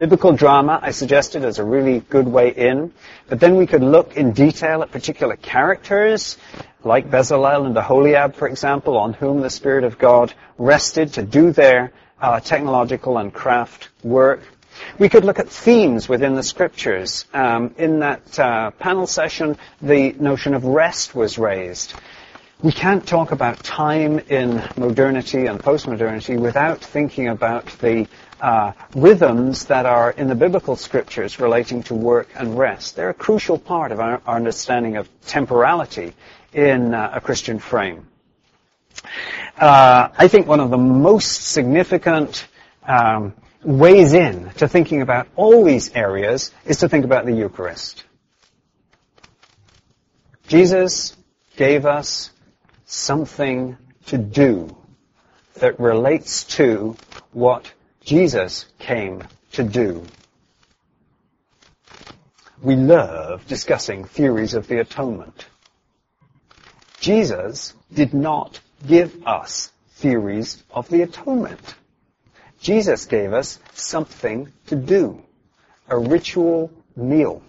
Biblical drama, I suggested, is a really good way in. But then we could look in detail at particular characters, like Bezalel and Aholiab, for example, on whom the Spirit of God rested to do their uh, technological and craft work. We could look at themes within the scriptures. Um, in that uh, panel session, the notion of rest was raised. We can't talk about time in modernity and postmodernity without thinking about the uh, rhythms that are in the biblical scriptures relating to work and rest. They're a crucial part of our, our understanding of temporality in uh, a Christian frame. Uh, I think one of the most significant um, ways in to thinking about all these areas is to think about the Eucharist. Jesus gave us something to do that relates to what Jesus came to do. We love discussing theories of the atonement. Jesus did not give us theories of the atonement. Jesus gave us something to do, a ritual meal,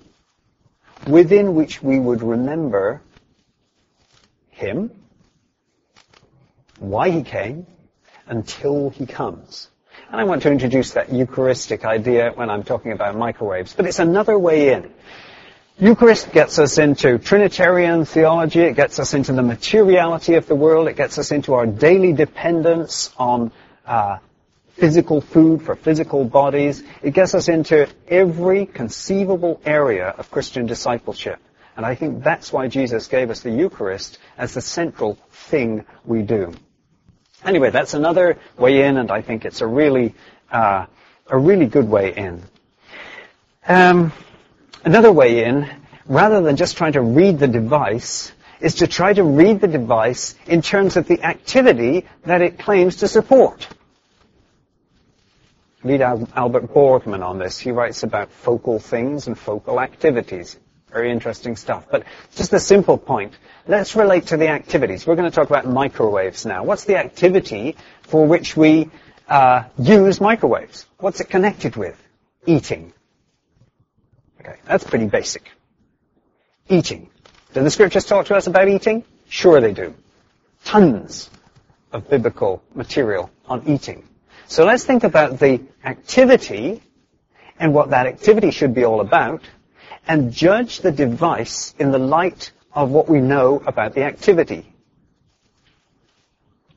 within which we would remember Him, why He came, until He comes. And I want to introduce that Eucharistic idea when I'm talking about microwaves, but it's another way in. Eucharist gets us into Trinitarian theology, it gets us into the materiality of the world, it gets us into our daily dependence on uh, physical food for physical bodies. It gets us into every conceivable area of Christian discipleship. And I think that's why Jesus gave us the Eucharist as the central thing we do. Anyway, that's another way in, and I think it's a really, uh, a really good way in. Um, another way in, rather than just trying to read the device, is to try to read the device in terms of the activity that it claims to support read Albert Borgmann on this. He writes about focal things and focal activities. Very interesting stuff. But just a simple point. Let's relate to the activities. We're going to talk about microwaves now. What's the activity for which we uh, use microwaves? What's it connected with? Eating. Okay, that's pretty basic. Eating. Do the scriptures talk to us about eating? Sure they do. Tons of biblical material on eating. So let's think about the activity and what that activity should be all about and judge the device in the light of what we know about the activity.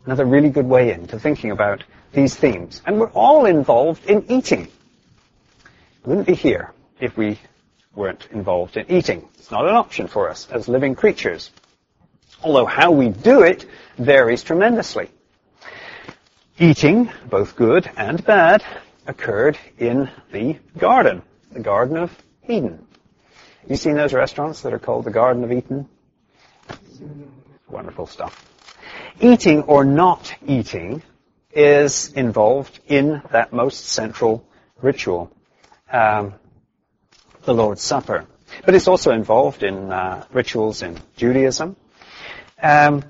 Another really good way into thinking about these themes. And we're all involved in eating. We wouldn't be here if we weren't involved in eating. It's not an option for us as living creatures. Although how we do it varies tremendously. Eating, both good and bad, occurred in the garden, the Garden of Eden. You seen those restaurants that are called the Garden of Eden? Wonderful stuff. Eating or not eating is involved in that most central ritual, um, the Lord's Supper. But it's also involved in uh, rituals in Judaism. Um,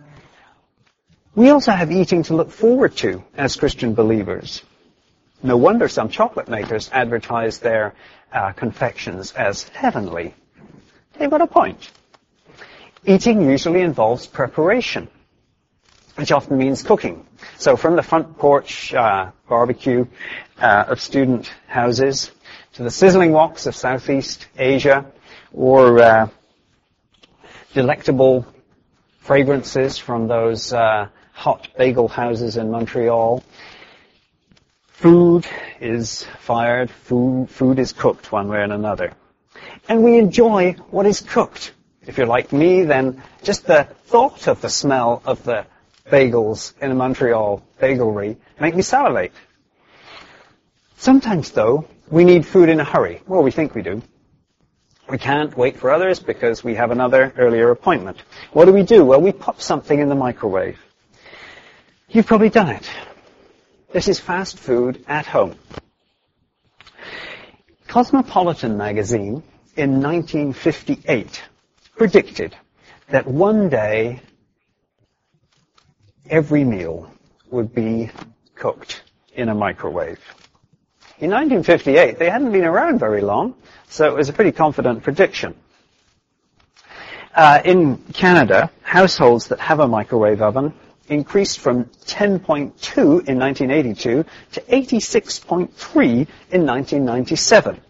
we also have eating to look forward to as Christian believers. No wonder some chocolate makers advertise their uh, confections as heavenly. They've got a point. Eating usually involves preparation, which often means cooking. So from the front porch uh, barbecue uh, of student houses to the sizzling woks of Southeast Asia or uh, delectable fragrances from those uh, hot bagel houses in Montreal. Food is fired, food, food is cooked one way and another. And we enjoy what is cooked. If you're like me, then just the thought of the smell of the bagels in a Montreal bagelry make me salivate. Sometimes though, We need food in a hurry. Well, we think we do. We can't wait for others because we have another earlier appointment. What do we do? Well, we pop something in the microwave. You've probably done it. This is fast food at home. Cosmopolitan magazine in 1958 predicted that one day every meal would be cooked in a microwave. In 1958, they hadn't been around very long, so it was a pretty confident prediction. Uh, in Canada, households that have a microwave oven increased from 10.2 in 1982 to 86.3 in 1997.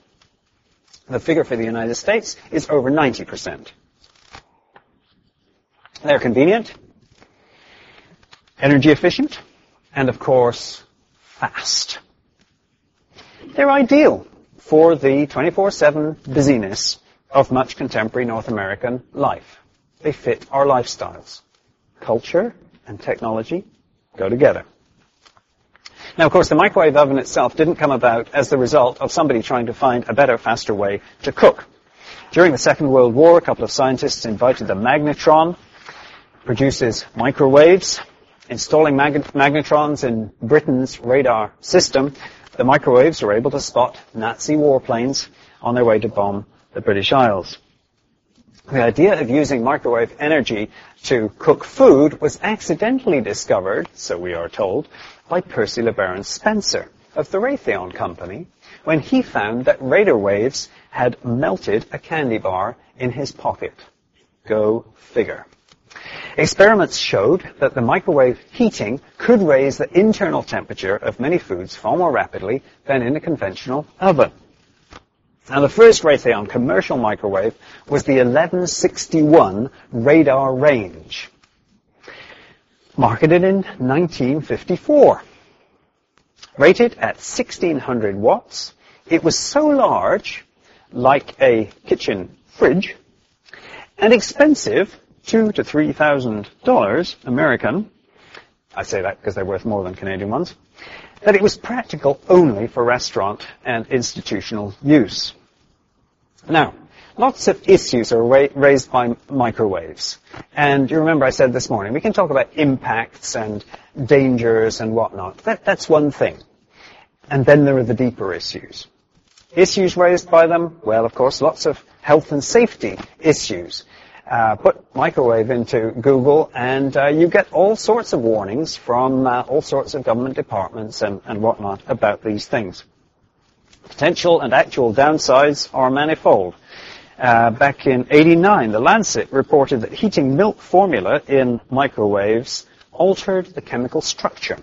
The figure for the United States is over 90%. They're convenient, energy efficient, and of course, fast. They're ideal for the 24-7 busyness of much contemporary North American life. They fit our lifestyles. Culture and technology go together. Now, of course, the microwave oven itself didn't come about as the result of somebody trying to find a better, faster way to cook. During the Second World War, a couple of scientists invited the magnetron, produces microwaves. Installing mag- magnetrons in Britain's radar system, the microwaves were able to spot Nazi warplanes on their way to bomb the British Isles. The idea of using microwave energy to cook food was accidentally discovered, so we are told, by Percy LeBaron Spencer of the Raytheon Company when he found that radar waves had melted a candy bar in his pocket. Go figure. Experiments showed that the microwave heating could raise the internal temperature of many foods far more rapidly than in a conventional oven. Now the first Raytheon commercial microwave was the 1161 Radarange, marketed in 1954. Rated at 1600 watts, it was so large, like a kitchen fridge, and expensive, two to three thousand dollars American. I say that because they're worth more than Canadian ones. That it was practical only for restaurant and institutional use. Now, lots of issues are ra- raised by microwaves. And you remember I said this morning, we can talk about impacts and dangers and whatnot. That, that's one thing. And then there are the deeper issues. Issues raised by them? Well, of course, lots of health and safety issues. Uh, put microwave into Google and uh, you get all sorts of warnings from uh, all sorts of government departments and, and whatnot about these things. Potential and actual downsides are manifold. Uh, back in 89, The Lancet reported that heating milk formula in microwaves altered the chemical structure.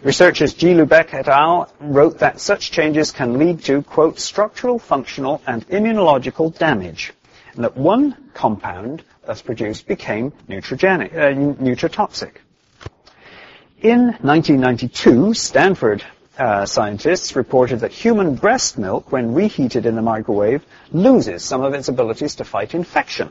Researchers G. Lubec et al. wrote that such changes can lead to, quote, structural, functional, and immunological damage, and that one compound thus produced became nutrigenic, uh, nutritoxic. In 1992, Stanford uh, scientists reported that human breast milk, when reheated in the microwave, loses some of its abilities to fight infection.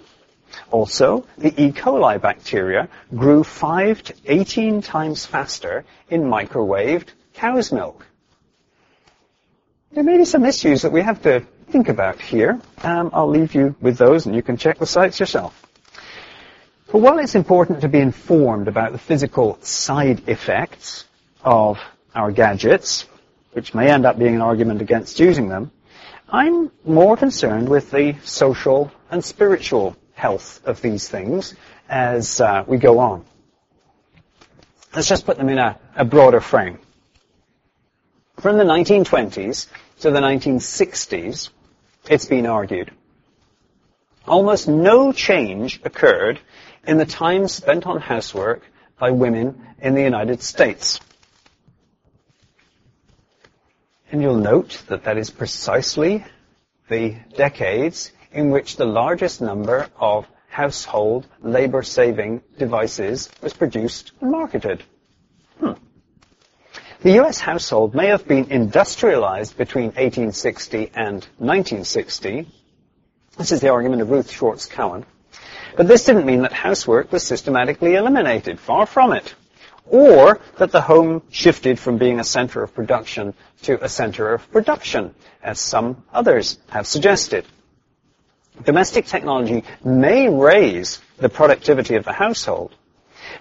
Also, the E. coli bacteria grew 5 to 18 times faster in microwaved cow's milk. There may be some issues that we have to think about here. Um, I'll leave you with those and you can check the sites yourself. But while it's important to be informed about the physical side effects of our gadgets, which may end up being an argument against using them, I'm more concerned with the social and spiritual health of these things as uh, we go on. Let's just put them in a, a broader frame. From the 1920s to the 1960s, it's been argued. Almost no change occurred in the time spent on housework by women in the United States. And you'll note that that is precisely the decades in which the largest number of household labor-saving devices was produced and marketed. Hmm. The US household may have been industrialized between 1860 and 1960. This is the argument of Ruth Schwartz Cowan. But this didn't mean that housework was systematically eliminated. Far from it. Or that the home shifted from being a center of production to a center of production, as some others have suggested. Domestic technology may raise the productivity of the household,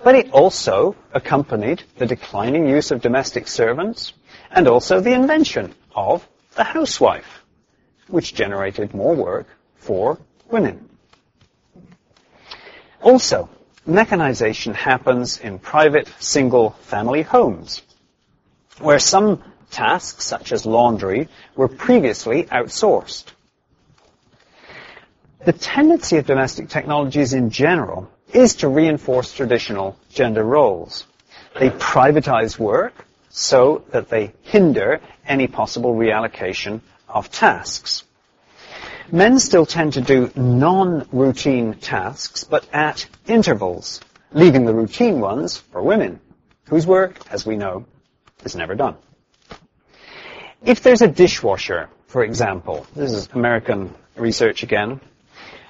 but it also accompanied the declining use of domestic servants and also the invention of the housewife, which generated more work for women. Also, mechanization happens in private single family homes, where some tasks, such as laundry, were previously outsourced. The tendency of domestic technologies in general is to reinforce traditional gender roles. They privatize work so that they hinder any possible reallocation of tasks. Men still tend to do non-routine tasks, but at intervals, leaving the routine ones for women, whose work, as we know, is never done. If there's a dishwasher, for example, this is American research again,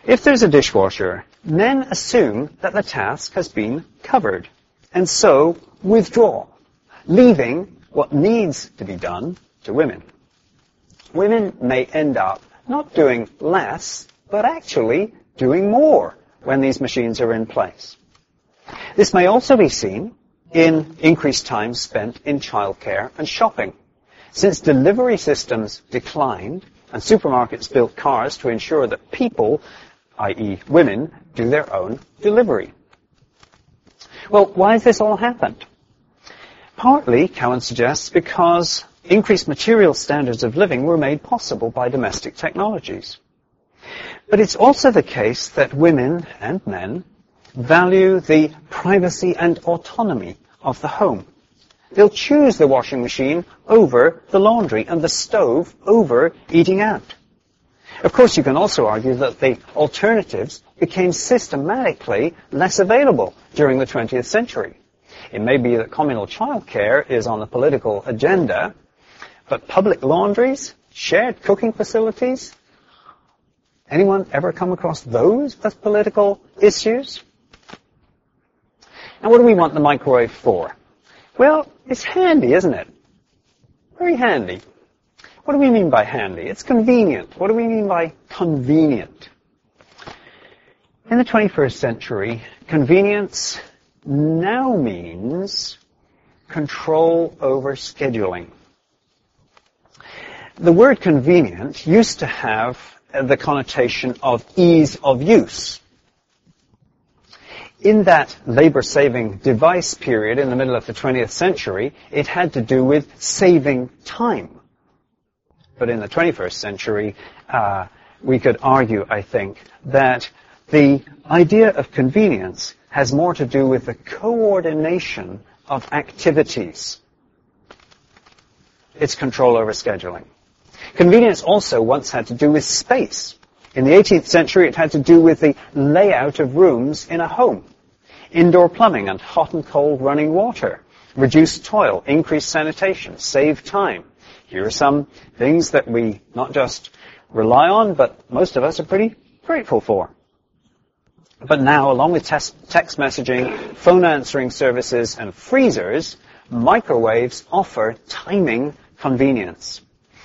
if there's a dishwasher, men assume that the task has been covered, and so withdraw, leaving what needs to be done to women. Women may end up not doing less, but actually doing more when these machines are in place. This may also be seen in increased time spent in childcare and shopping. Since delivery systems declined and supermarkets built cars to ensure that people i.e. women, do their own delivery. Well, why has this all happened? Partly, Cowan suggests, because increased material standards of living were made possible by domestic technologies. But it's also the case that women and men value the privacy and autonomy of the home. They'll choose the washing machine over the laundry and the stove over eating out. Of course, you can also argue that the alternatives became systematically less available during the 20th century. It may be that communal childcare is on the political agenda, but public laundries, shared cooking facilities, anyone ever come across those as political issues? And what do we want the microwave for? Well, it's handy, isn't it? Very handy. What do we mean by handy? It's convenient. What do we mean by convenient? In the 21st century, convenience now means control over scheduling. The word convenient used to have the connotation of ease of use. In that labor-saving device period in the middle of the 20th century, it had to do with saving time. But in the 21st century, uh, we could argue, I think, that the idea of convenience has more to do with the coordination of activities. It's control over scheduling. Convenience also once had to do with space. In the 18th century, it had to do with the layout of rooms in a home. Indoor plumbing and hot and cold running water. Reduce toil, increase sanitation, save time. Here are some things that we not just rely on, but most of us are pretty grateful for. But now, along with text messaging, phone answering services, and freezers, microwaves offer timing convenience.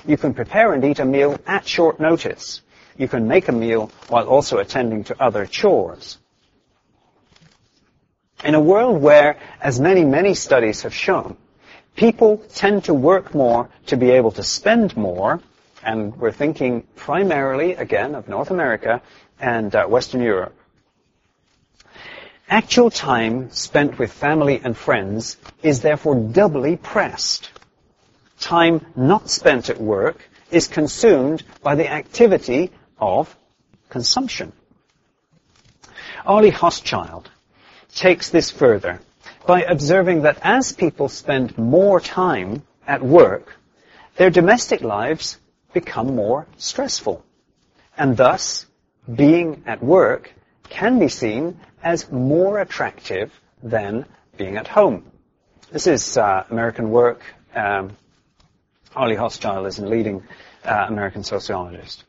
You can prepare and eat a meal at short notice. You can make a meal while also attending to other chores. In a world where, as many, many studies have shown, people tend to work more to be able to spend more, and we're thinking primarily, again, of North America and uh, Western Europe. Actual time spent with family and friends is therefore doubly pressed. Time not spent at work is consumed by the activity of consumption. Arlie Hochschild takes this further by observing that as people spend more time at work, their domestic lives become more stressful. And thus, being at work can be seen as more attractive than being at home. This is uh, American work. Um, Arlie Hochschild is a leading uh, American sociologist.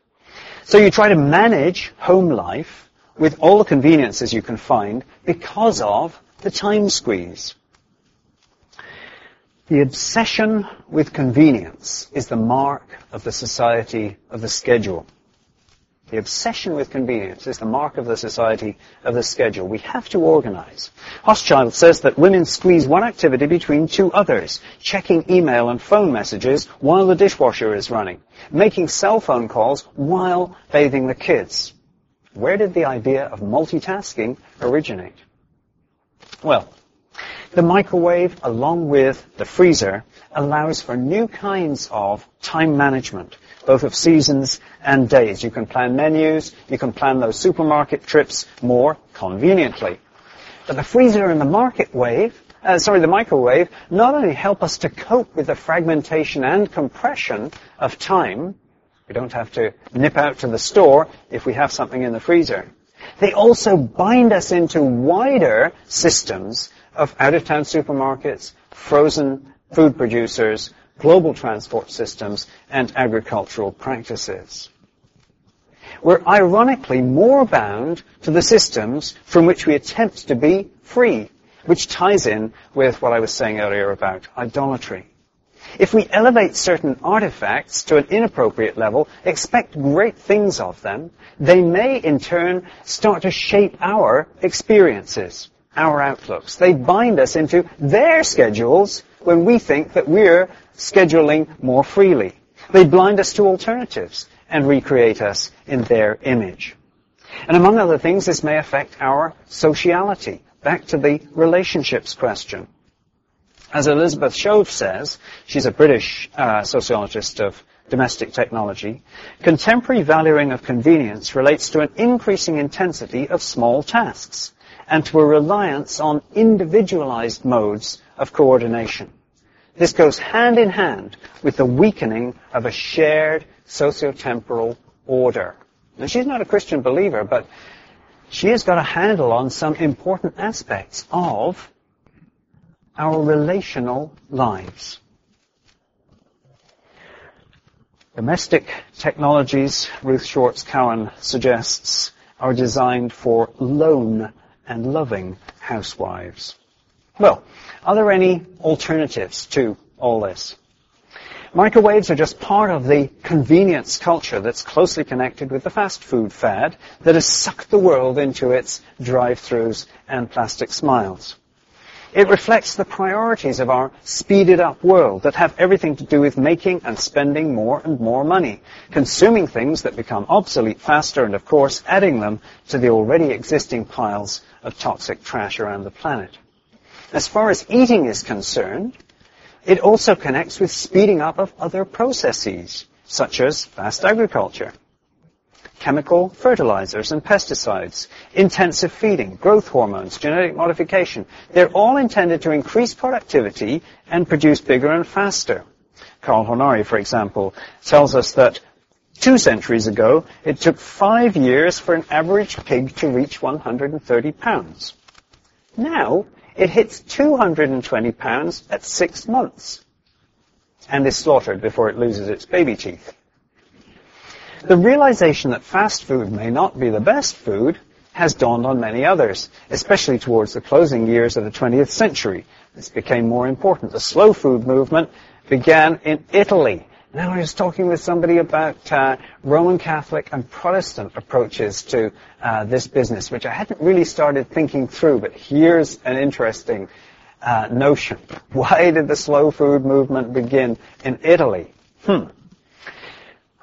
So you try to manage home life with all the conveniences you can find because of the time squeeze. The obsession with convenience is the mark of the society of the schedule. The obsession with convenience is the mark of the society of the schedule. We have to organize. Hochschild says that women squeeze one activity between two others, checking email and phone messages while the dishwasher is running, making cell phone calls while bathing the kids. Where did the idea of multitasking originate? Well, the microwave, along with the freezer, allows for new kinds of time management, both of seasons and days. You can plan menus, you can plan those supermarket trips more conveniently. But the freezer and the market wave, uh, sorry, the microwave, not only help us to cope with the fragmentation and compression of time, we don't have to nip out to the store if we have something in the freezer. They also bind us into wider systems of out-of-town supermarkets, frozen food producers, global transport systems, and agricultural practices. We're ironically more bound to the systems from which we attempt to be free, which ties in with what I was saying earlier about idolatry. If we elevate certain artifacts to an inappropriate level, expect great things of them, they may in turn start to shape our experiences, our outlooks. They bind us into their schedules when we think that we're scheduling more freely. They blind us to alternatives and recreate us in their image. And among other things, this may affect our sociality. Back to the relationships question. As Elizabeth Shove says, she's a British uh, sociologist of domestic technology, contemporary valuing of convenience relates to an increasing intensity of small tasks and to a reliance on individualized modes of coordination. This goes hand in hand with the weakening of a shared sociotemporal order. Now she's not a Christian believer, but she has got a handle on some important aspects of our relational lives. Domestic technologies, Ruth Schwartz Cowan suggests, are designed for lone and loving housewives. Well, are there any alternatives to all this? Microwaves are just part of the convenience culture that's closely connected with the fast food fad that has sucked the world into its drive-throughs and plastic smiles. It reflects the priorities of our speeded up world that have everything to do with making and spending more and more money, consuming things that become obsolete faster and of course adding them to the already existing piles of toxic trash around the planet. As far as eating is concerned, it also connects with speeding up of other processes, such as fast agriculture, chemical fertilizers and pesticides, intensive feeding, growth hormones, genetic modification. They're all intended to increase productivity and produce bigger and faster. Carl Honore, for example, tells us that two centuries ago, it took five years for an average pig to reach 130 pounds. Now, it hits 220 pounds at six months and is slaughtered before it loses its baby teeth. The realization that fast food may not be the best food has dawned on many others, especially towards the closing years of the 20th century. This became more important. The slow food movement began in Italy now I was talking with somebody about uh, Roman Catholic and Protestant approaches to uh, this business, which I hadn't really started thinking through, but here's an interesting uh, notion. Why did the slow food movement begin in Italy? Hmm.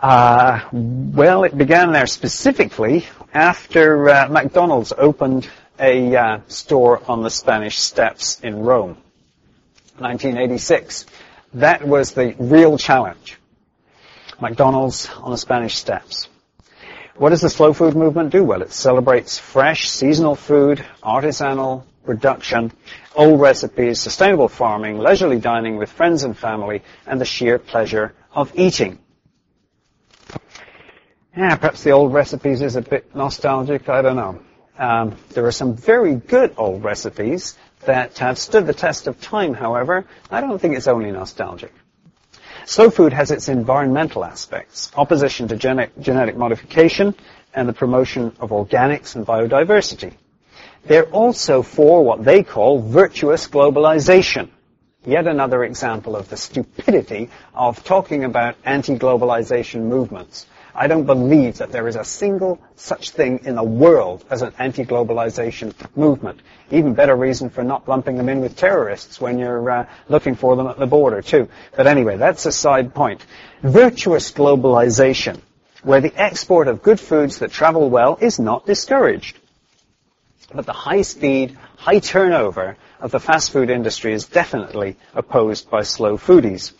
Uh, well, it began there specifically after uh, McDonald's opened a uh, store on the Spanish Steps in Rome, 1986. That was the real challenge. McDonald's on the Spanish Steps. What does the slow food movement do? Well, it celebrates fresh, seasonal food, artisanal production, old recipes, sustainable farming, leisurely dining with friends and family, and the sheer pleasure of eating. Yeah, perhaps the old recipes is a bit nostalgic, I don't know. Um, there are some very good old recipes that have stood the test of time, however. I don't think it's only nostalgic. Slow food has its environmental aspects, opposition to genetic, genetic modification, and the promotion of organics and biodiversity. They're also for what they call virtuous globalization. Yet another example of the stupidity of talking about anti-globalization movements. I don't believe that there is a single such thing in the world as an anti-globalization movement. Even better reason for not lumping them in with terrorists when you're uh, looking for them at the border too. But anyway, that's a side point. Virtuous globalization, where the export of good foods that travel well is not discouraged. But the high speed, high turnover of the fast food industry is definitely opposed by slow foodies.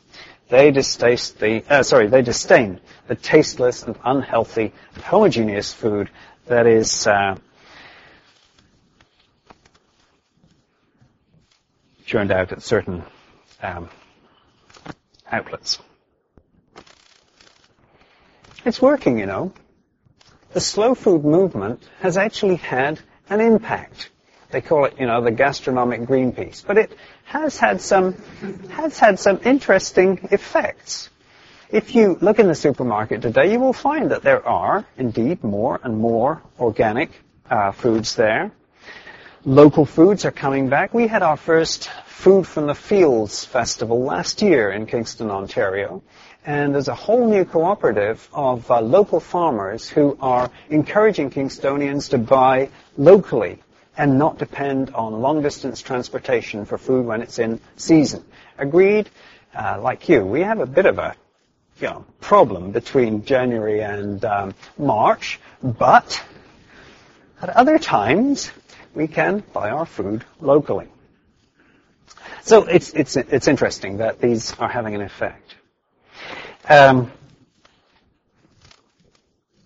They distaste the, uh, sorry, they disdain the tasteless and unhealthy, homogeneous food that is uh, churned out at certain um, outlets. It's working, you know. The slow food movement has actually had an impact. They call it, you know, the gastronomic Greenpeace. But it has had some, has had some interesting effects. If you look in the supermarket today, you will find that there are indeed more and more organic uh, foods there. Local foods are coming back. We had our first Food from the Fields festival last year in Kingston, Ontario. And there's a whole new cooperative of uh, local farmers who are encouraging Kingstonians to buy locally and not depend on long distance transportation for food when it's in season. Agreed, uh, like you, we have a bit of a you know, problem between January and um, March, but at other times we can buy our food locally. So it's it's it's interesting that these are having an effect. Um,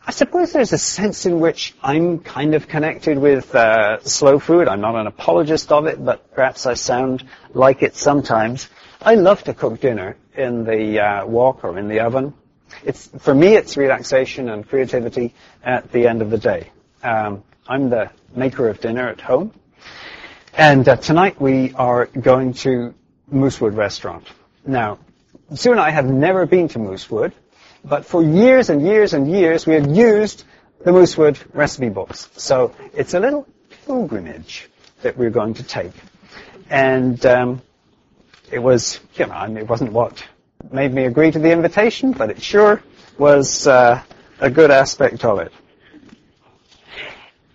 I suppose there's a sense in which I'm kind of connected with uh, slow food. I'm not an apologist of it, but perhaps I sound like it sometimes. I love to cook dinner in the uh, wok or in the oven. It's for me, it's relaxation and creativity at the end of the day. Um, I'm the maker of dinner at home, and uh, tonight we are going to Moosewood Restaurant. Now, Sue and I have never been to Moosewood. But for years and years and years, we had used the Moosewood recipe books. So it's a little pilgrimage that we're going to take. And um, it was, you know, I mean, it wasn't what made me agree to the invitation, but it sure was uh, a good aspect of it.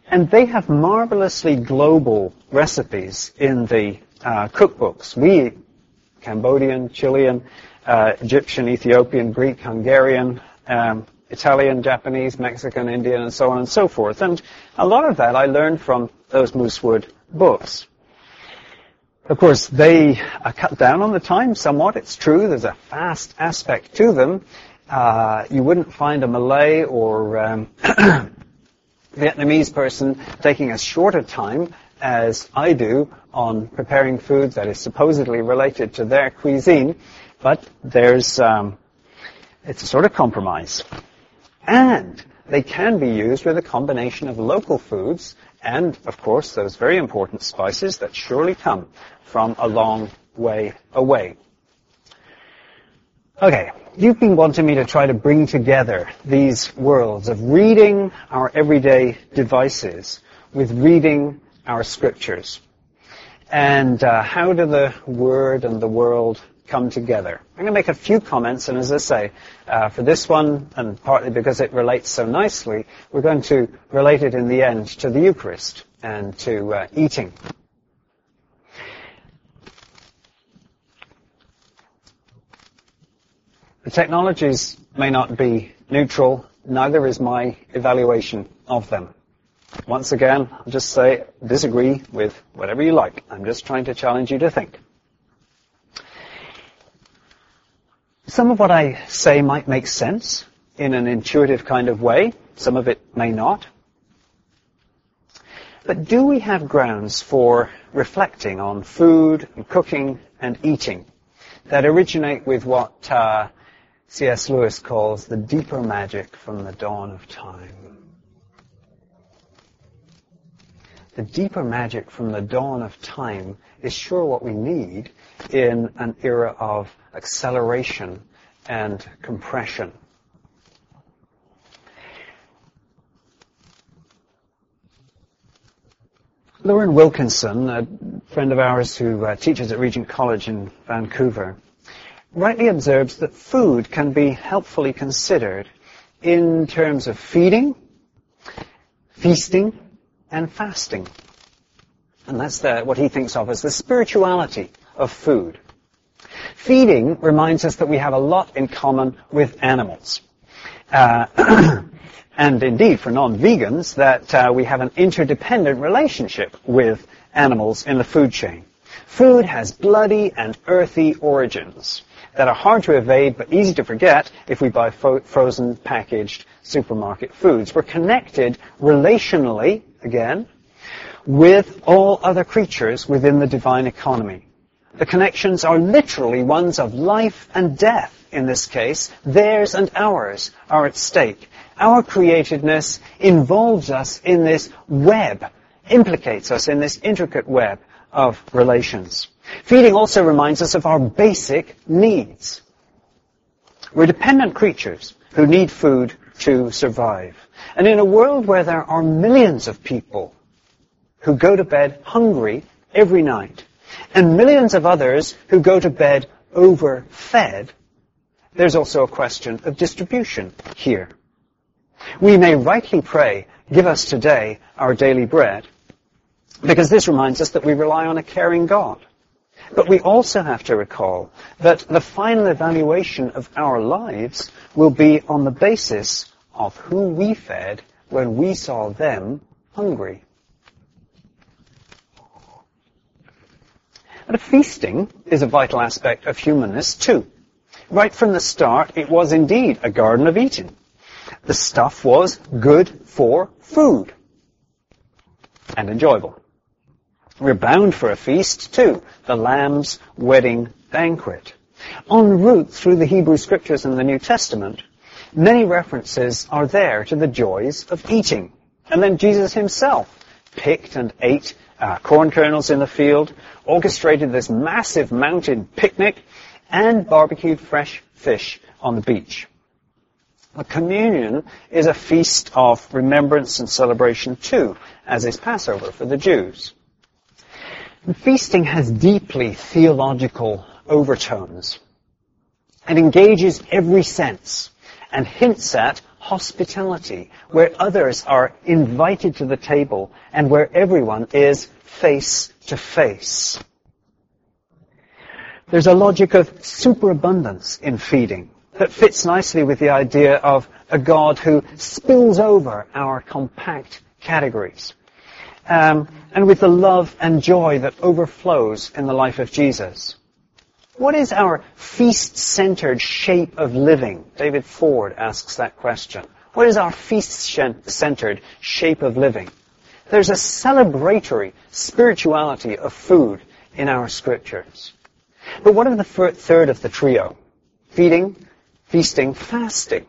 And they have marvelously global recipes in the uh, cookbooks. We, Cambodian, Chilean, uh, Egyptian, Ethiopian, Greek, Hungarian, um, Italian, Japanese, Mexican, Indian, and so on and so forth. And a lot of that I learned from those Moosewood books. Of course, they cut down on the time somewhat. It's true. There's a fast aspect to them. Uh, you wouldn't find a Malay or um, Vietnamese person taking as short a time as I do on preparing food that is supposedly related to their cuisine. But there's, um, it's a sort of compromise. And they can be used with a combination of local foods and, of course, those very important spices that surely come from a long way away. Okay, you've been wanting me to try to bring together these worlds of reading our everyday devices with reading our scriptures. And uh, how do the Word and the world come together. I'm going to make a few comments, and as I say, uh, for this one, and partly because it relates so nicely, we're going to relate it in the end to the Eucharist and to uh, eating. The technologies may not be neutral, neither is my evaluation of them. Once again, I'll just say disagree with whatever you like. I'm just trying to challenge you to think. Some of what I say might make sense in an intuitive kind of way. Some of it may not. But do we have grounds for reflecting on food and cooking and eating that originate with what uh, C.S. Lewis calls the deeper magic from the dawn of time? The deeper magic from the dawn of time is sure what we need in an era of acceleration and compression. Loren Wilkinson, a friend of ours who uh, teaches at Regent College in Vancouver, rightly observes that food can be helpfully considered in terms of feeding, feasting, and fasting. And that's the, what he thinks of as the spirituality of food. Feeding reminds us that we have a lot in common with animals. Uh, and indeed, for non-vegans, that uh, we have an interdependent relationship with animals in the food chain. Food has bloody and earthy origins that are hard to evade but easy to forget if we buy fo- frozen packaged supermarket foods. We're connected relationally, again, with all other creatures within the divine economy. The connections are literally ones of life and death in this case. Theirs and ours are at stake. Our createdness involves us in this web, implicates us in this intricate web of relations. Feeding also reminds us of our basic needs. We're dependent creatures who need food to survive. And in a world where there are millions of people who go to bed hungry every night, and millions of others who go to bed overfed, there's also a question of distribution here. We may rightly pray, give us today our daily bread, because this reminds us that we rely on a caring God. But we also have to recall that the final evaluation of our lives will be on the basis of who we fed when we saw them hungry. But feasting is a vital aspect of humanness too. Right from the start, it was indeed a garden of Eden. The stuff was good for food and enjoyable. We're bound for a feast too, the Lamb's wedding banquet. En route through the Hebrew scriptures and the New Testament, many references are there to the joys of eating. And then Jesus himself picked and ate uh, corn kernels in the field, orchestrated this massive mountain picnic, and barbecued fresh fish on the beach. The communion is a feast of remembrance and celebration too, as is Passover for the Jews. And feasting has deeply theological overtones. It engages every sense and hints at hospitality, where others are invited to the table and where everyone is face to face. There's a logic of superabundance in feeding that fits nicely with the idea of a God who spills over our compact categories. Um, and with the love and joy that overflows in the life of Jesus. What is our feast-centered shape of living? David Ford asks that question. What is our feast-centered shape of living? There's a celebratory spirituality of food in our scriptures. But what of the third of the trio? Feeding, feasting, fasting.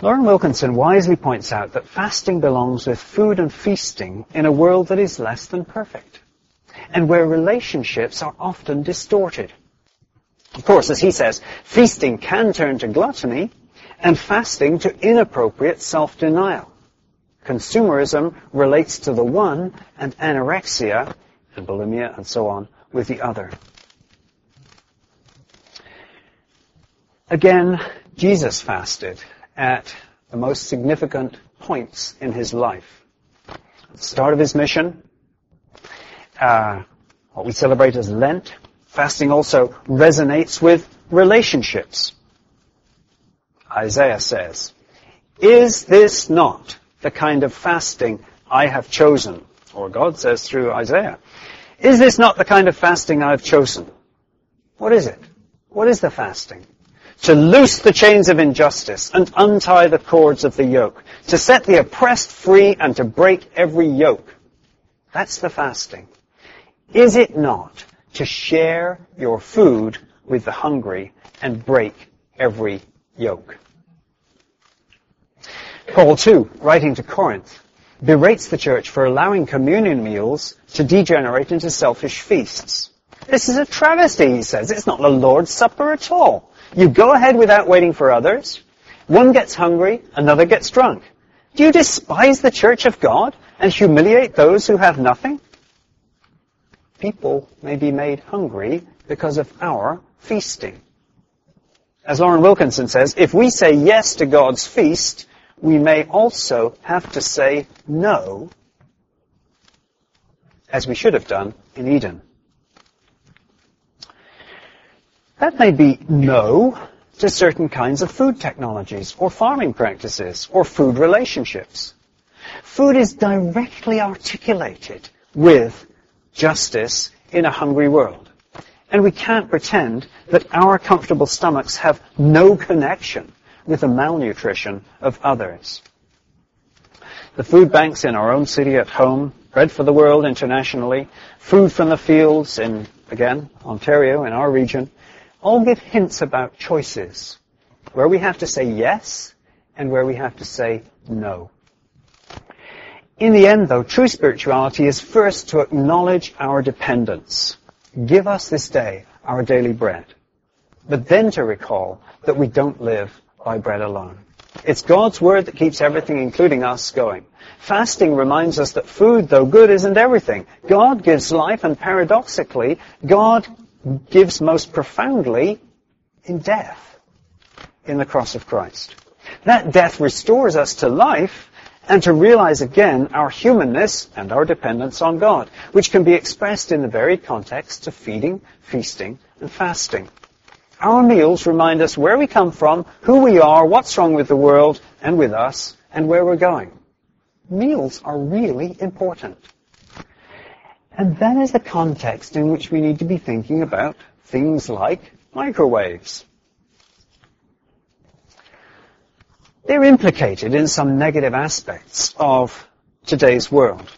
Loren Wilkinson wisely points out that fasting belongs with food and feasting in a world that is less than perfect, and where relationships are often distorted. Of course, as he says, feasting can turn to gluttony, and fasting to inappropriate self-denial. Consumerism relates to the one, and anorexia, and bulimia, and so on, with the other. Again, Jesus fasted at the most significant points in his life. At the start of his mission, uh, what we celebrate as Lent, fasting also resonates with relationships. Isaiah says, Is this not the kind of fasting I have chosen? Or God says through Isaiah, Is this not the kind of fasting I have chosen? What is it? What is the fasting? to loose the chains of injustice and untie the cords of the yoke, to set the oppressed free and to break every yoke. That's the fasting. Is it not to share your food with the hungry and break every yoke? Paul too, writing to Corinth, berates the church for allowing communion meals to degenerate into selfish feasts. This is a travesty, he says. It's not the Lord's Supper at all. You go ahead without waiting for others. One gets hungry, another gets drunk. Do you despise the church of God and humiliate those who have nothing? People may be made hungry because of our feasting. As Loren Wilkinson says, if we say yes to God's feast, we may also have to say no, as we should have done in Eden. That may be no to certain kinds of food technologies or farming practices or food relationships. Food is directly articulated with justice in a hungry world. And we can't pretend that our comfortable stomachs have no connection with the malnutrition of others. The food banks in our own city at home, Bread for the World internationally, food from the fields in, again, Ontario in our region, all give hints about choices, where we have to say yes and where we have to say no. In the end, though, true spirituality is first to acknowledge our dependence. Give us this day our daily bread. But then to recall that we don't live by bread alone. It's God's word that keeps everything, including us, going. Fasting reminds us that food, though good, isn't everything. God gives life, and paradoxically, God gives most profoundly in death, in the cross of Christ. That death restores us to life, and to realize again our humanness and our dependence on God, which can be expressed in the very context of feeding, feasting, and fasting. Our meals remind us where we come from, who we are, what's wrong with the world and with us, and where we're going. Meals are really important. And that is the context in which we need to be thinking about things like microwaves. They're implicated in some negative aspects of today's world.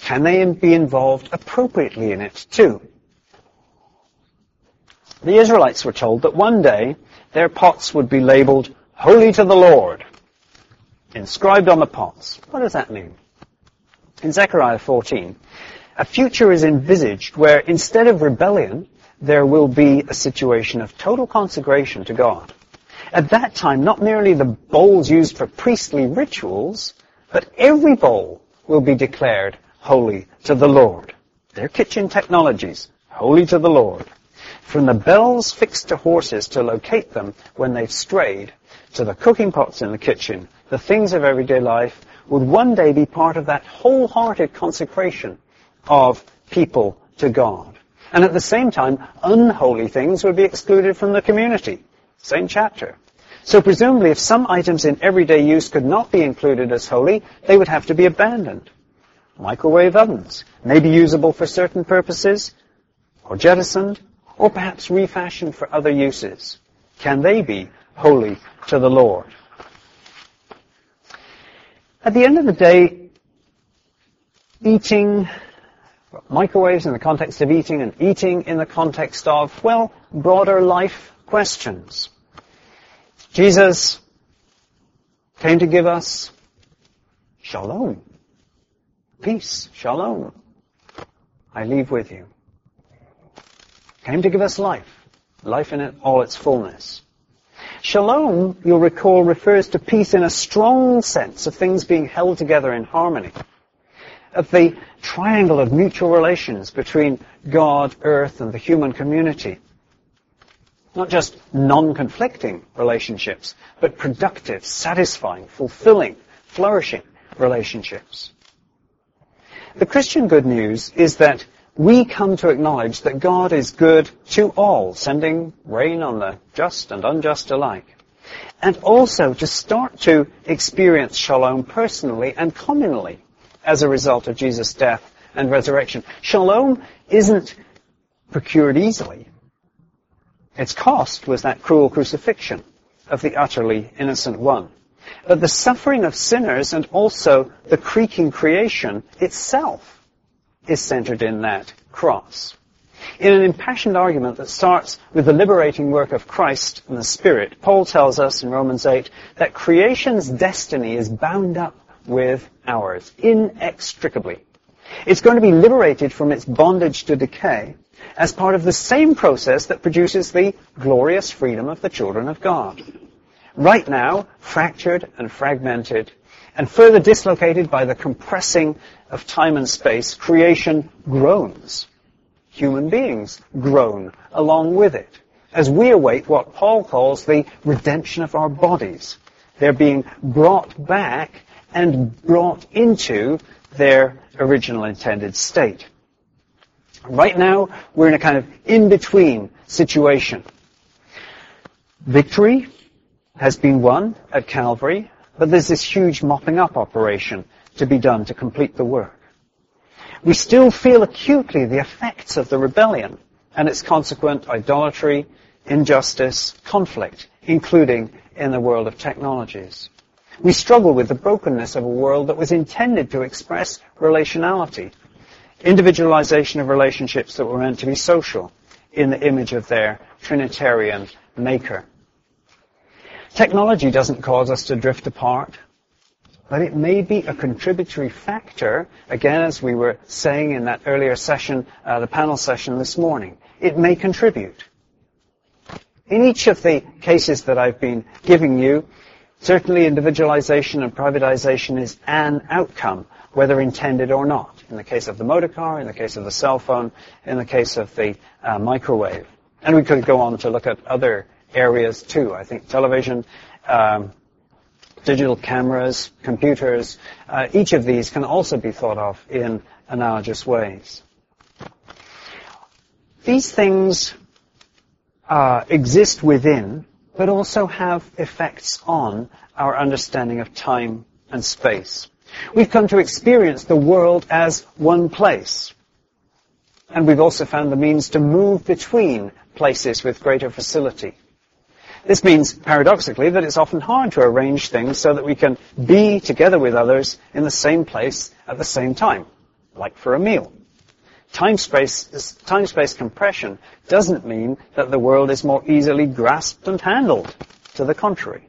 Can they be involved appropriately in it too? The Israelites were told that one day their pots would be labeled Holy to the Lord, inscribed on the pots. What does that mean? In Zechariah 14, a future is envisaged where instead of rebellion, there will be a situation of total consecration to God. At that time, not merely the bowls used for priestly rituals, but every bowl will be declared holy to the Lord. Their kitchen technologies, holy to the Lord. From the bells fixed to horses to locate them when they've strayed, to the cooking pots in the kitchen, the things of everyday life would one day be part of that wholehearted consecration of people to God. And at the same time, unholy things would be excluded from the community. Same chapter. So presumably if some items in everyday use could not be included as holy, they would have to be abandoned. Microwave ovens may be usable for certain purposes, or jettisoned, or perhaps refashioned for other uses. Can they be holy to the Lord? At the end of the day, eating, microwaves in the context of eating and eating in the context of, well, broader life questions. Jesus came to give us shalom, peace, shalom. I leave with you. Came to give us life, life in it, all its fullness. Shalom, you'll recall, refers to peace in a strong sense of things being held together in harmony. Of the triangle of mutual relations between God, earth, and the human community. Not just non-conflicting relationships, but productive, satisfying, fulfilling, flourishing relationships. The Christian good news is that we come to acknowledge that God is good to all, sending rain on the just and unjust alike. And also to start to experience shalom personally and communally as a result of Jesus' death and resurrection. Shalom isn't procured easily. Its cost was that cruel crucifixion of the utterly innocent one. But the suffering of sinners and also the creaking creation itself is centered in that cross. In an impassioned argument that starts with the liberating work of Christ and the Spirit, Paul tells us in Romans 8 that creation's destiny is bound up with ours, inextricably. It's going to be liberated from its bondage to decay as part of the same process that produces the glorious freedom of the children of God. Right now, fractured and fragmented, and further dislocated by the compressing of time and space, creation groans. Human beings groan along with it as we await what Paul calls the redemption of our bodies. They're being brought back and brought into their original intended state. Right now, we're in a kind of in-between situation. Victory has been won at Calvary, but there's this huge mopping up operation to be done to complete the work. We still feel acutely the effects of the rebellion and its consequent idolatry, injustice, conflict, including in the world of technologies. We struggle with the brokenness of a world that was intended to express relationality, individualization of relationships that were meant to be social in the image of their Trinitarian maker. Technology doesn't cause us to drift apart, but it may be a contributory factor, again, as we were saying in that earlier session, uh, the panel session this morning. It may contribute. In each of the cases that I've been giving you, certainly individualization and privatization is an outcome, whether intended or not. In the case of the motor car, in the case of the cell phone, in the case of the uh, microwave. And we could go on to look at other areas too. I think television, um, digital cameras, computers, uh, each of these can also be thought of in analogous ways. These things uh, exist within, but also have effects on our understanding of time and space. We've come to experience the world as one place. And we've also found the means to move between places with greater facility. This means, paradoxically, that it's often hard to arrange things so that we can be together with others in the same place at the same time, like for a meal time-space, time-space compression doesn't mean that the world is more easily grasped and handled. To the contrary.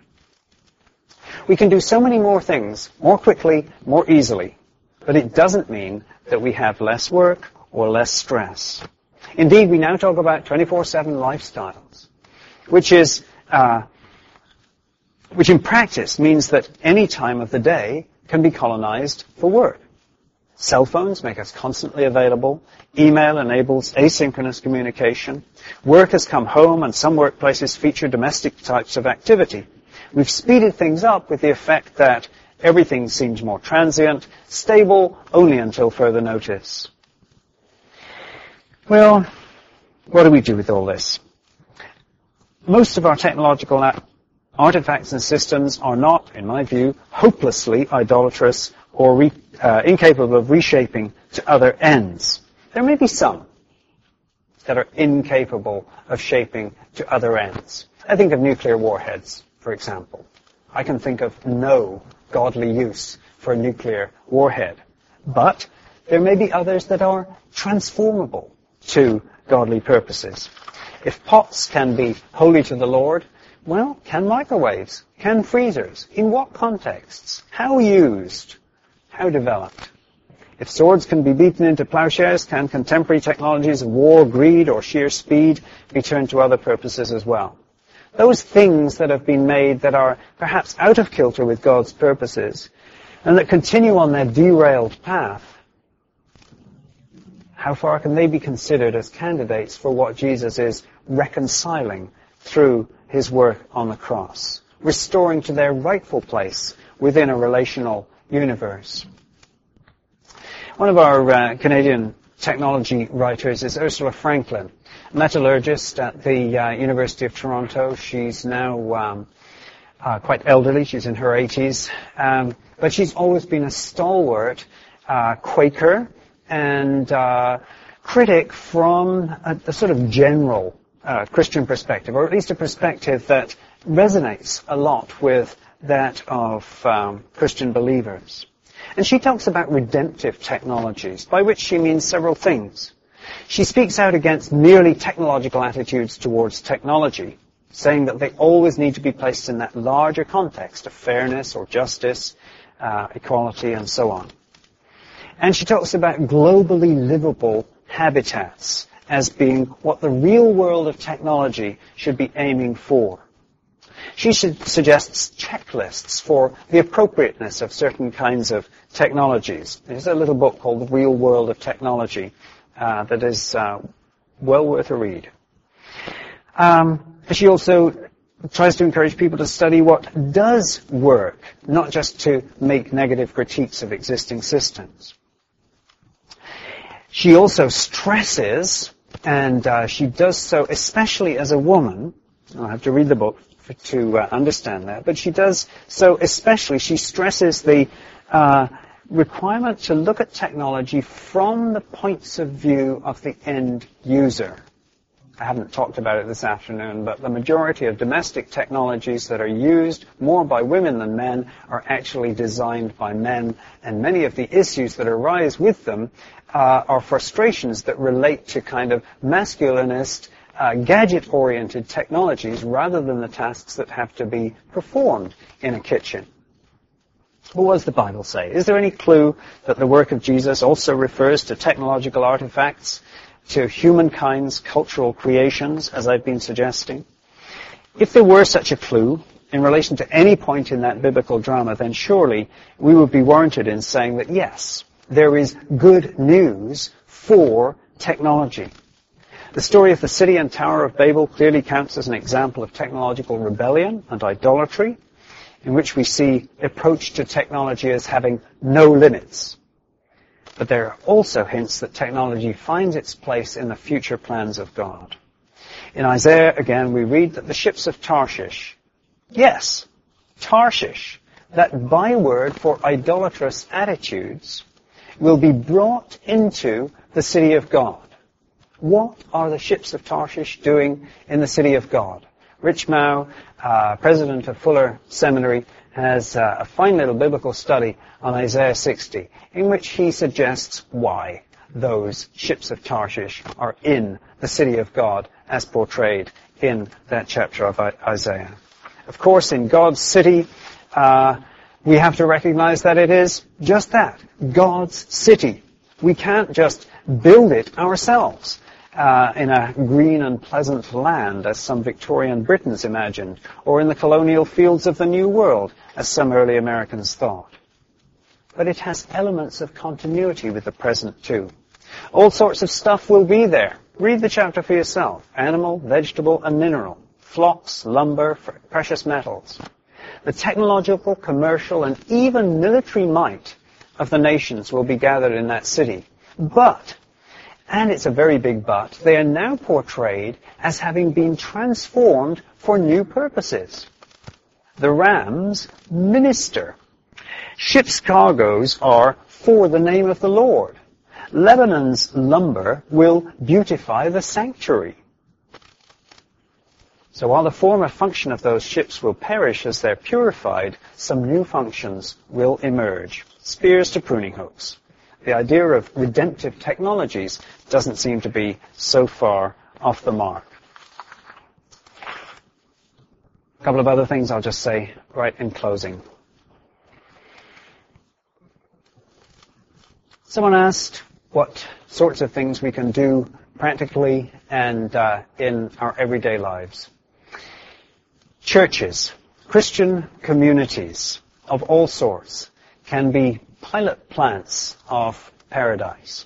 We can do so many more things more quickly, more easily, but it doesn't mean that we have less work or less stress. Indeed, we now talk about 24-7 lifestyles, which is, uh, which in practice means that any time of the day can be colonized for work. Cell phones make us constantly available. Email enables asynchronous communication. Work has come home and some workplaces feature domestic types of activity. We've speeded things up with the effect that everything seems more transient, stable only until further notice. Well, what do we do with all this? Most of our technological artifacts and systems are not, in my view, hopelessly idolatrous or re, uh, incapable of reshaping to other ends. There may be some that are incapable of shaping to other ends. I think of nuclear warheads, for example. I can think of no godly use for a nuclear warhead. But there may be others that are transformable to godly purposes. If pots can be holy to the Lord, well, can microwaves? Can freezers? In what contexts? How used? How developed? If swords can be beaten into plowshares, can contemporary technologies of war, greed, or sheer speed be turned to other purposes as well? Those things that have been made that are perhaps out of kilter with God's purposes and that continue on their derailed path, how far can they be considered as candidates for what Jesus is reconciling through his work on the cross, restoring to their rightful place within a relational universe. One of our uh, Canadian technology writers is Ursula Franklin, metallurgist at the uh, University of Toronto. She's now um, uh, quite elderly. She's in her 80s. Um, but she's always been a stalwart uh, Quaker and uh, critic from a, a, sort of general uh, Christian perspective, or at least a perspective that resonates a lot with that of um, Christian believers. And she talks about redemptive technologies, by which she means several things. She speaks out against merely technological attitudes towards technology, saying that they always need to be placed in that larger context of fairness or justice, uh, equality, and so on. And she talks about globally livable habitats as being what the real world of technology should be aiming for. She suggests checklists for the appropriateness of certain kinds of technologies. There's a little book called The Real World of Technology uh, that is uh, well worth a read. Um, she also tries to encourage people to study what does work, not just to make negative critiques of existing systems. She also stresses, and uh, she does so especially as a woman, I'll have to read the book for, to uh, understand that, but she does so especially, she stresses the uh, requirement to look at technology from the points of view of the end user. I haven't talked about it this afternoon, but the majority of domestic technologies that are used more by women than men are actually designed by men, and many of the issues that arise with them uh, are frustrations that relate to kind of masculinist, uh, gadget-oriented technologies rather than the tasks that have to be performed in a kitchen. What does the Bible say? Is there any clue that the work of Jesus also refers to technological artifacts to humankind's cultural creations, as I've been suggesting. If there were such a clue in relation to any point in that biblical drama, then surely we would be warranted in saying that yes, there is good news for technology. The story of the city and Tower of Babel clearly counts as an example of technological rebellion and idolatry, in which we see approach to technology as having no limits. But there are also hints that technology finds its place in the future plans of God. In Isaiah, again, we read that the ships of Tarshish, yes, Tarshish, that byword for idolatrous attitudes, will be brought into the city of God. What are the ships of Tarshish doing in the city of God? Rich Mouw, uh, president of Fuller Seminary, has uh, a fine little biblical study on Isaiah 60, in which he suggests why those ships of Tarshish are in the city of God as portrayed in that chapter of Isaiah. Of course, in God's city, uh, we have to recognize that it is just that, God's city. We can't just build it ourselves uh, in a green and pleasant land, as some Victorian Britons imagined, or in the colonial fields of the New World, as some early Americans thought. But it has elements of continuity with the present too. All sorts of stuff will be there. Read the chapter for yourself. Animal, vegetable, and mineral. Flocks, lumber, precious metals. The technological, commercial, and even military might of the nations will be gathered in that city. But and it's a very big but, they are now portrayed as having been transformed for new purposes. The rams minister. Ship's cargoes are for the name of the Lord. Lebanon's lumber will beautify the sanctuary. So while the former function of those ships will perish as they're purified, some new functions will emerge. Spears to pruning hooks the idea of redemptive technologies doesn't seem to be so far off the mark. A couple of other things I'll just say right in closing. Someone asked what sorts of things we can do practically and uh, in our everyday lives. Churches, Christian communities of all sorts can be pilot plants of paradise.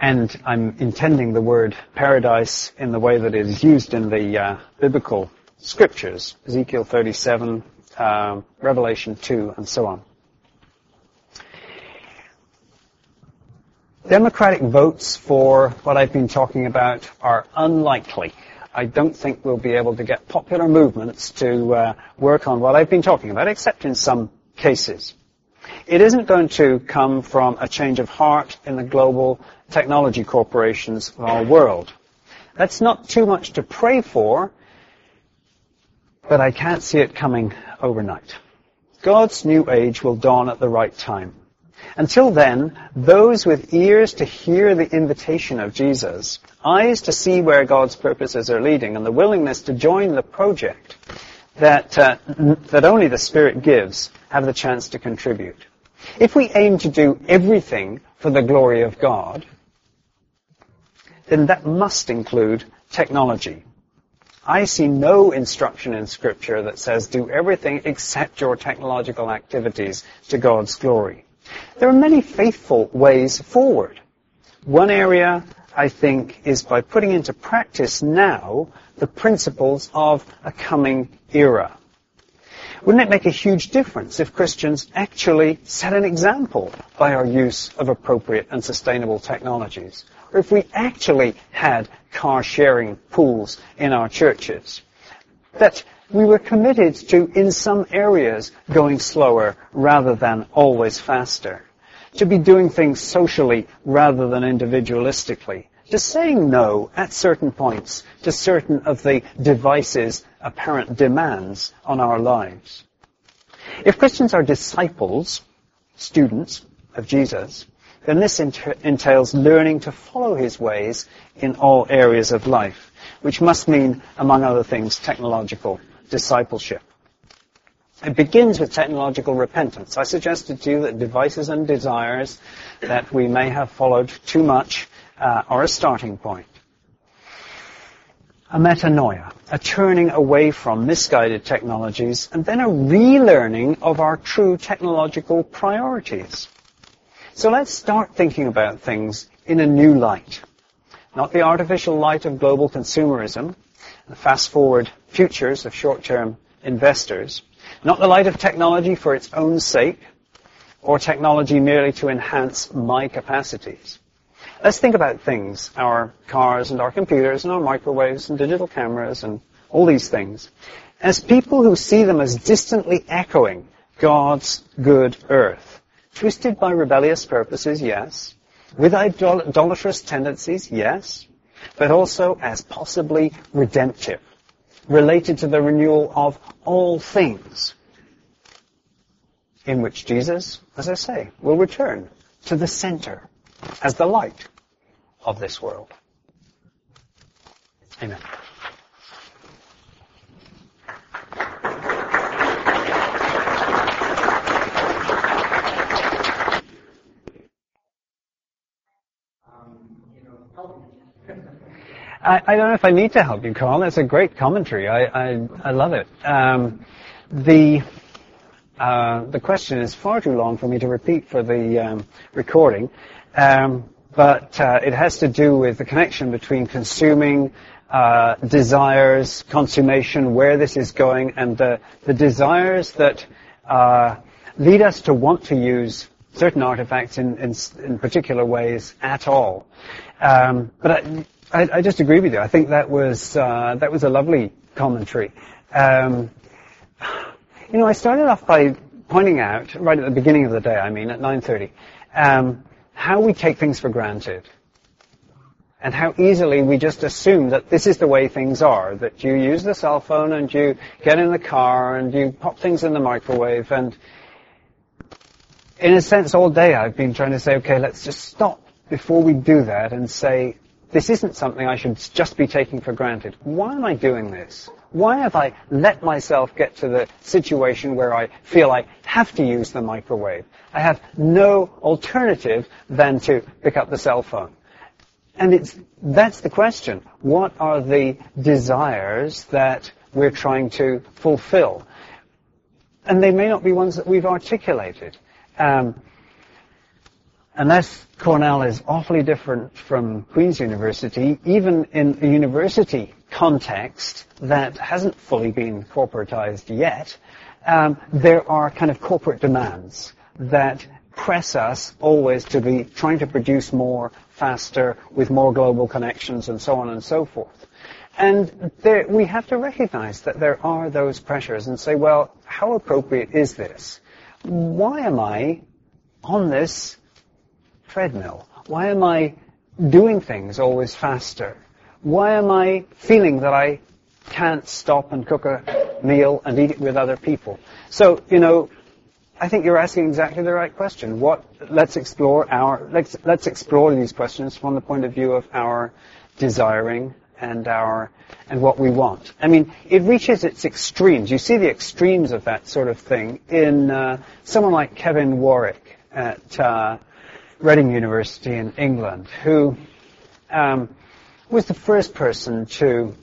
And I'm intending the word paradise in the way that it is used in the uh, biblical scriptures, Ezekiel 37, uh, Revelation 2, and so on. Democratic votes for what I've been talking about are unlikely. I don't think we'll be able to get popular movements to uh, work on what I've been talking about, except in some cases. It isn't going to come from a change of heart in the global technology corporations of our world. That's not too much to pray for, but I can't see it coming overnight. God's new age will dawn at the right time. Until then, those with ears to hear the invitation of Jesus, eyes to see where God's purposes are leading, and the willingness to join the project that, uh, that only the Spirit gives, have the chance to contribute. If we aim to do everything for the glory of God, then that must include technology. I see no instruction in Scripture that says do everything except your technological activities to God's glory. There are many faithful ways forward. One area, I think, is by putting into practice now the principles of a coming era. Wouldn't it make a huge difference if Christians actually set an example by our use of appropriate and sustainable technologies? Or if we actually had car sharing pools in our churches? That we were committed to, in some areas, going slower rather than always faster. To be doing things socially rather than individualistically. To saying no at certain points to certain of the devices' apparent demands on our lives. If Christians are disciples, students of Jesus, then this entails learning to follow his ways in all areas of life, which must mean, among other things, technological discipleship. It begins with technological repentance. I suggested to you that devices and desires that we may have followed too much uh, are a starting point. A metanoia, a turning away from misguided technologies, and then a relearning of our true technological priorities. So let's start thinking about things in a new light. Not the artificial light of global consumerism, the fast-forward futures of short-term investors, not the light of technology for its own sake, or technology merely to enhance my capacities. Let's think about things, our cars and our computers and our microwaves and digital cameras and all these things, as people who see them as distantly echoing God's good earth. Twisted by rebellious purposes, yes. With idolatrous tendencies, yes but also as possibly redemptive, related to the renewal of all things, in which Jesus, as I say, will return to the center as the light of this world. Amen. I, I, don't know if I need to help you, Carl. That's a great commentary. I, I, I love it. Um, the uh, the question is far too long for me to repeat for the um, recording, um, but uh, it has to do with the connection between consuming, uh, desires, consummation, where this is going, and the, the desires that uh, lead us to want to use certain artifacts in, in, in particular ways at all. Um, but I, I, I, just agree with you. I think that was uh, that was a lovely commentary. Um, you know, I started off by pointing out right at the beginning of the day. I mean, at 9:30, um, how we take things for granted, and how easily we just assume that this is the way things are. That you use the cell phone and you get in the car and you pop things in the microwave and. In a sense, all day I've been trying to say, okay, let's just stop before we do that and say, this isn't something I should just be taking for granted. Why am I doing this? Why have I let myself get to the situation where I feel I have to use the microwave? I have no alternative than to pick up the cell phone. And it's, that's the question. What are the desires that we're trying to fulfill? And they may not be ones that we've articulated. Um, unless Cornell is awfully different from Queen's University, even in a university context that hasn't fully been corporatized yet, um, there are kind of corporate demands that press us always to be trying to produce more, faster, with more global connections, and so on and so forth. And there, we have to recognize that there are those pressures and say, well, how appropriate is this? Why am I on this treadmill? Why am I doing things always faster? Why am I feeling that I can't stop and cook a meal and eat it with other people? So, you know, I think you're asking exactly the right question. What, let's explore our, let's, let's explore these questions from the point of view of our desiring and our, and what we want. I mean, it reaches its extremes. You see the extremes of that sort of thing in uh, someone like Kevin Warwick at uh, Reading University in England, who um, was the first person to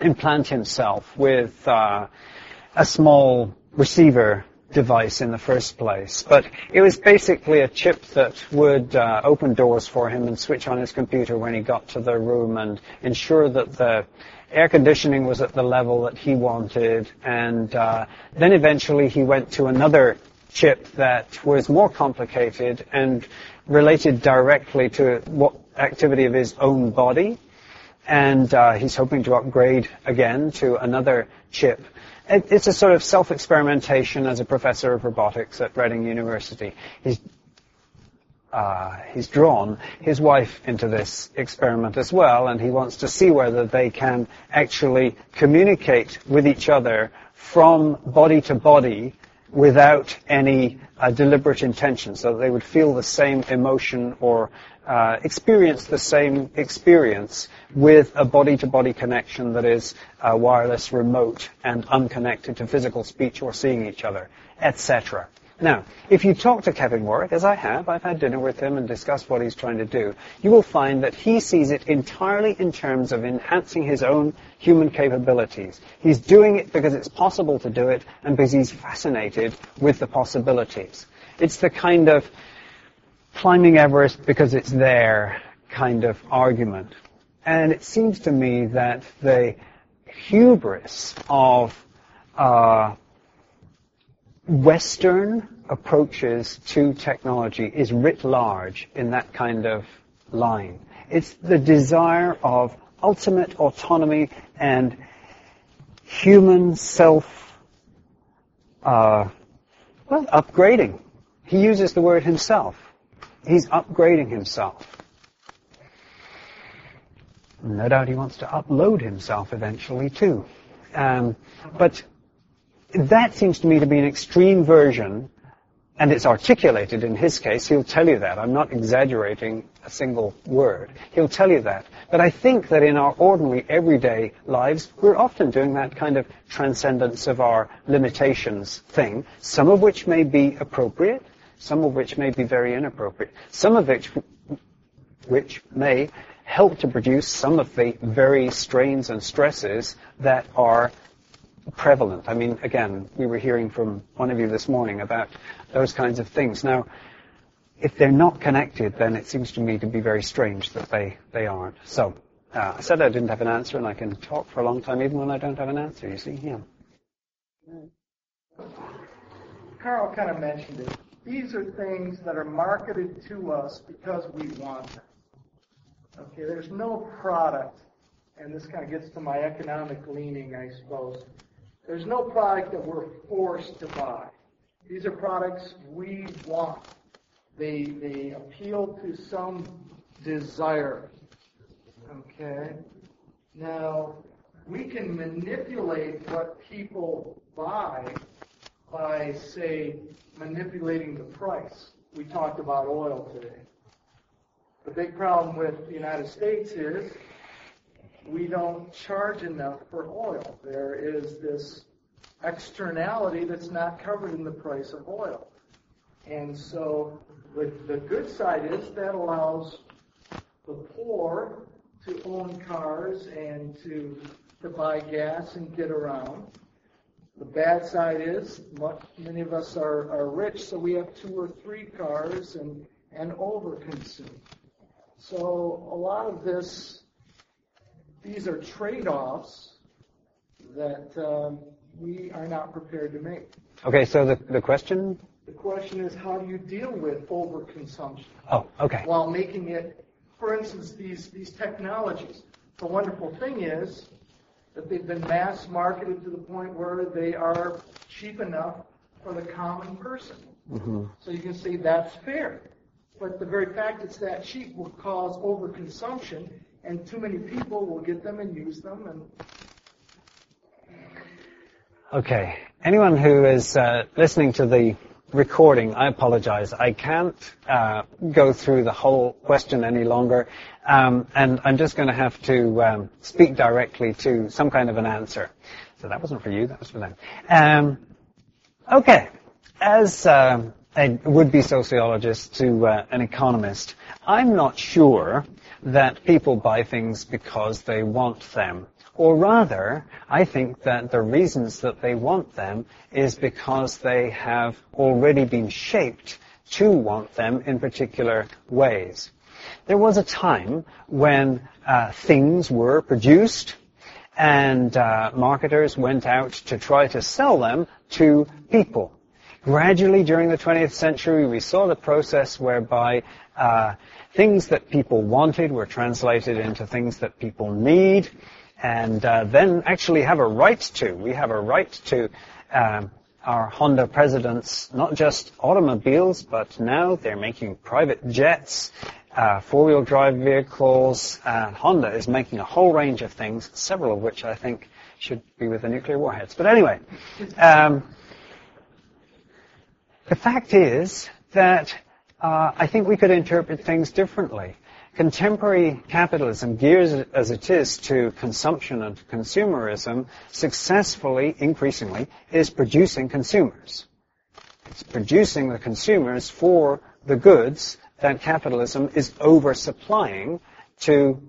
implant himself with uh, a small receiver device in the first place. But it was basically a chip that would uh, open doors for him and switch on his computer when he got to the room and ensure that the air conditioning was at the level that he wanted. And uh, then eventually he went to another chip that was more complicated and related directly to what activity of his own body. And uh, he's hoping to upgrade again to another chip it's a sort of self-experimentation as a professor of robotics at Reading University. He's, uh, he's drawn his wife into this experiment as well, and he wants to see whether they can actually communicate with each other from body to body without any uh, deliberate intention, so they would feel the same emotion or uh, experience the same experience with a body-to-body connection that is uh, wireless, remote, and unconnected to physical speech or seeing each other, etc. Now, if you talk to Kevin Warwick, as I have, I've had dinner with him and discussed what he's trying to do, you will find that he sees it entirely in terms of enhancing his own human capabilities. He's doing it because it's possible to do it and because he's fascinated with the possibilities. It's the kind of climbing Everest because it's there kind of argument. And it seems to me that the hubris of uh, Western approaches to technology is writ large in that kind of line. It's the desire of ultimate autonomy and human self, uh, well, upgrading. He uses the word himself. He's upgrading himself. No doubt he wants to upload himself eventually too. Um, but that seems to me to be an extreme version, and it's articulated in his case. He'll tell you that. I'm not exaggerating a single word. He'll tell you that. But I think that in our ordinary, everyday lives, we're often doing that kind of transcendence of our limitations thing, some of which may be appropriate, some of which may be very inappropriate, some of which, which may help to produce some of the very strains and stresses that are prevalent. I mean, again, we were hearing from one of you this morning about those kinds of things. Now, if they're not connected, then it seems to me to be very strange that they, they aren't. So, uh, I said I didn't have an answer, and I can talk for a long time even when I don't have an answer, you see? Yeah. Carl kind of mentioned it. These are things that are marketed to us because we want them. Okay, there's no product, and this kind of gets to my economic leaning, I suppose. There's no product that we're forced to buy. These are products we want. They, they appeal to some desire. Okay? Now, we can manipulate what people buy by, say, manipulating the price. We talked about oil today. The big problem with the United States is we don't charge enough for oil. There is this externality that's not covered in the price of oil. And so the, the good side is that allows the poor to own cars and to, to buy gas and get around. The bad side is many of us are, are rich, so we have two or three cars and, and overconsume. So a lot of this, these are trade-offs that um, we are not prepared to make. Okay, so the, the question? The question is how do you deal with overconsumption? Oh, okay. While making it, for instance, these, these technologies. The wonderful thing is that they've been mass marketed to the point where they are cheap enough for the common person. Mm-hmm. So you can say that's fair. But the very fact it's that cheap will cause overconsumption, and too many people will get them and use them. And okay, anyone who is uh, listening to the recording, I apologize. I can't uh, go through the whole question any longer, um, and I'm just going to have to um, speak directly to some kind of an answer. So that wasn't for you, that was for them. Um, okay, as um, a would-be sociologist to uh, an economist, I'm not sure that people buy things because they want them Or rather, I think that the reasons that they want them is because they have already been shaped to want them in particular ways. There was a time when uh, things were produced and uh, marketers went out to try to sell them to people. Gradually during the 20th century, we saw the process whereby uh, things that people wanted were translated into things that people need and uh, then actually have a right to. We have a right to um, our Honda presidents, not just automobiles, but now they're making private jets, uh, four-wheel drive vehicles. Uh, Honda is making a whole range of things, several of which I think should be with the nuclear warheads. But anyway, um, the fact is that uh, I think we could interpret things differently. Contemporary capitalism, geared as it is to consumption and consumerism, successfully, increasingly, is producing consumers. It's producing the consumers for the goods that capitalism is oversupplying to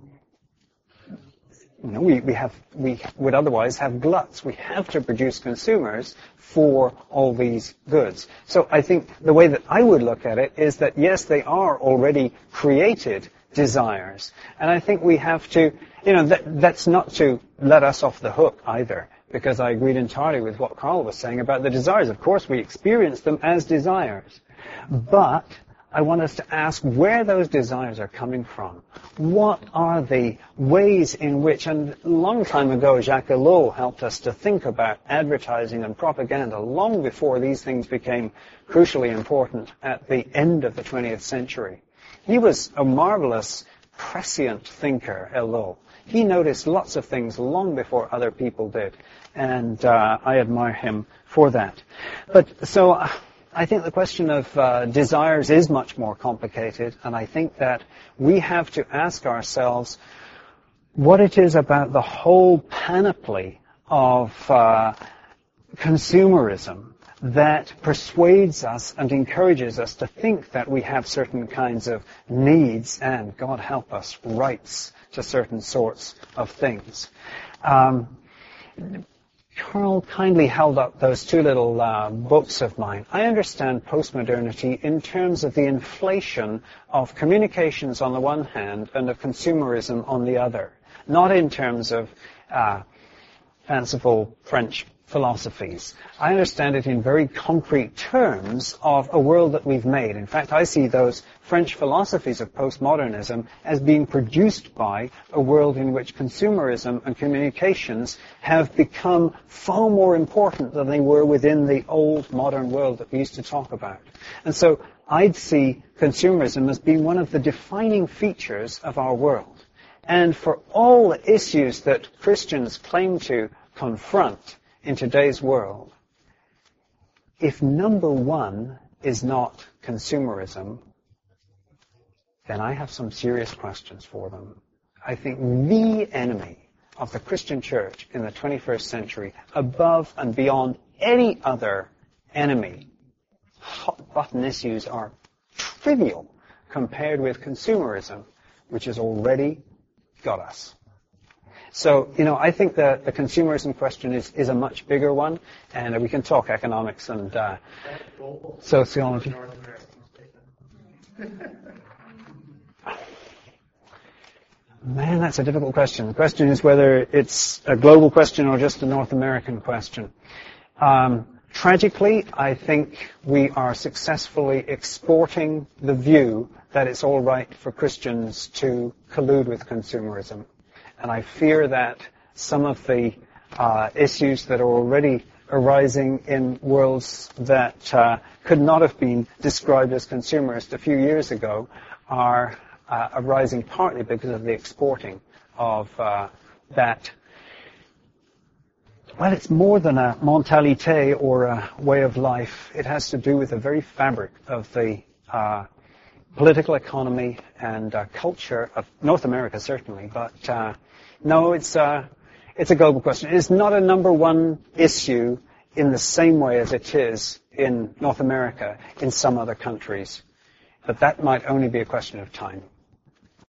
you know, we, we have we would otherwise have gluts. We have to produce consumers for all these goods. So I think the way that I would look at it is that yes, they are already created desires. And I think we have to, you know, that, that's not to let us off the hook either, because I agreed entirely with what Carl was saying about the desires. Of course, we experience them as desires. But I want us to ask where those desires are coming from. What are the ways in which, and a long time ago, Jacques Ellul helped us to think about advertising and propaganda long before these things became crucially important at the end of the 20th century. He was a marvelous, prescient thinker, Ellul. He noticed lots of things long before other people did, and uh, I admire him for that. But so I think the question of uh, desires is much more complicated, and I think that we have to ask ourselves what it is about the whole panoply of uh, consumerism that persuades us and encourages us to think that we have certain kinds of needs and, God help us, rights to certain sorts of things. Um, Carl kindly held up those two little uh, books of mine. I understand postmodernity in terms of the inflation of communications on the one hand and of consumerism on the other, not in terms of uh, fanciful French philosophies. I understand it in very concrete terms of a world that we've made. In fact, I see those French philosophies of postmodernism as being produced by a world in which consumerism and communications have become far more important than they were within the old modern world that we used to talk about. And so I'd see consumerism as being one of the defining features of our world. And for all the issues that Christians claim to confront, in today's world, if number one is not consumerism, then I have some serious questions for them. I think the enemy of the Christian church in the 21st century, above and beyond any other enemy, hot button issues are trivial compared with consumerism, which has already got us. So, you know, I think that the consumerism question is, is a much bigger one, and we can talk economics and uh, sociology. Man, that's a difficult question. The question is whether it's a global question or just a North American question. Um, tragically, I think we are successfully exporting the view that it's all right for Christians to collude with consumerism. And I fear that some of the uh, issues that are already arising in worlds that uh, could not have been described as consumerist a few years ago are uh, arising partly because of the exporting of uh, that. Well, it's more than a mentalité or a way of life. It has to do with the very fabric of the uh, political economy and uh, culture of North America, certainly, but no, it's a, it's a global question. It is not a number one issue in the same way as it is in North America in some other countries. But that might only be a question of time.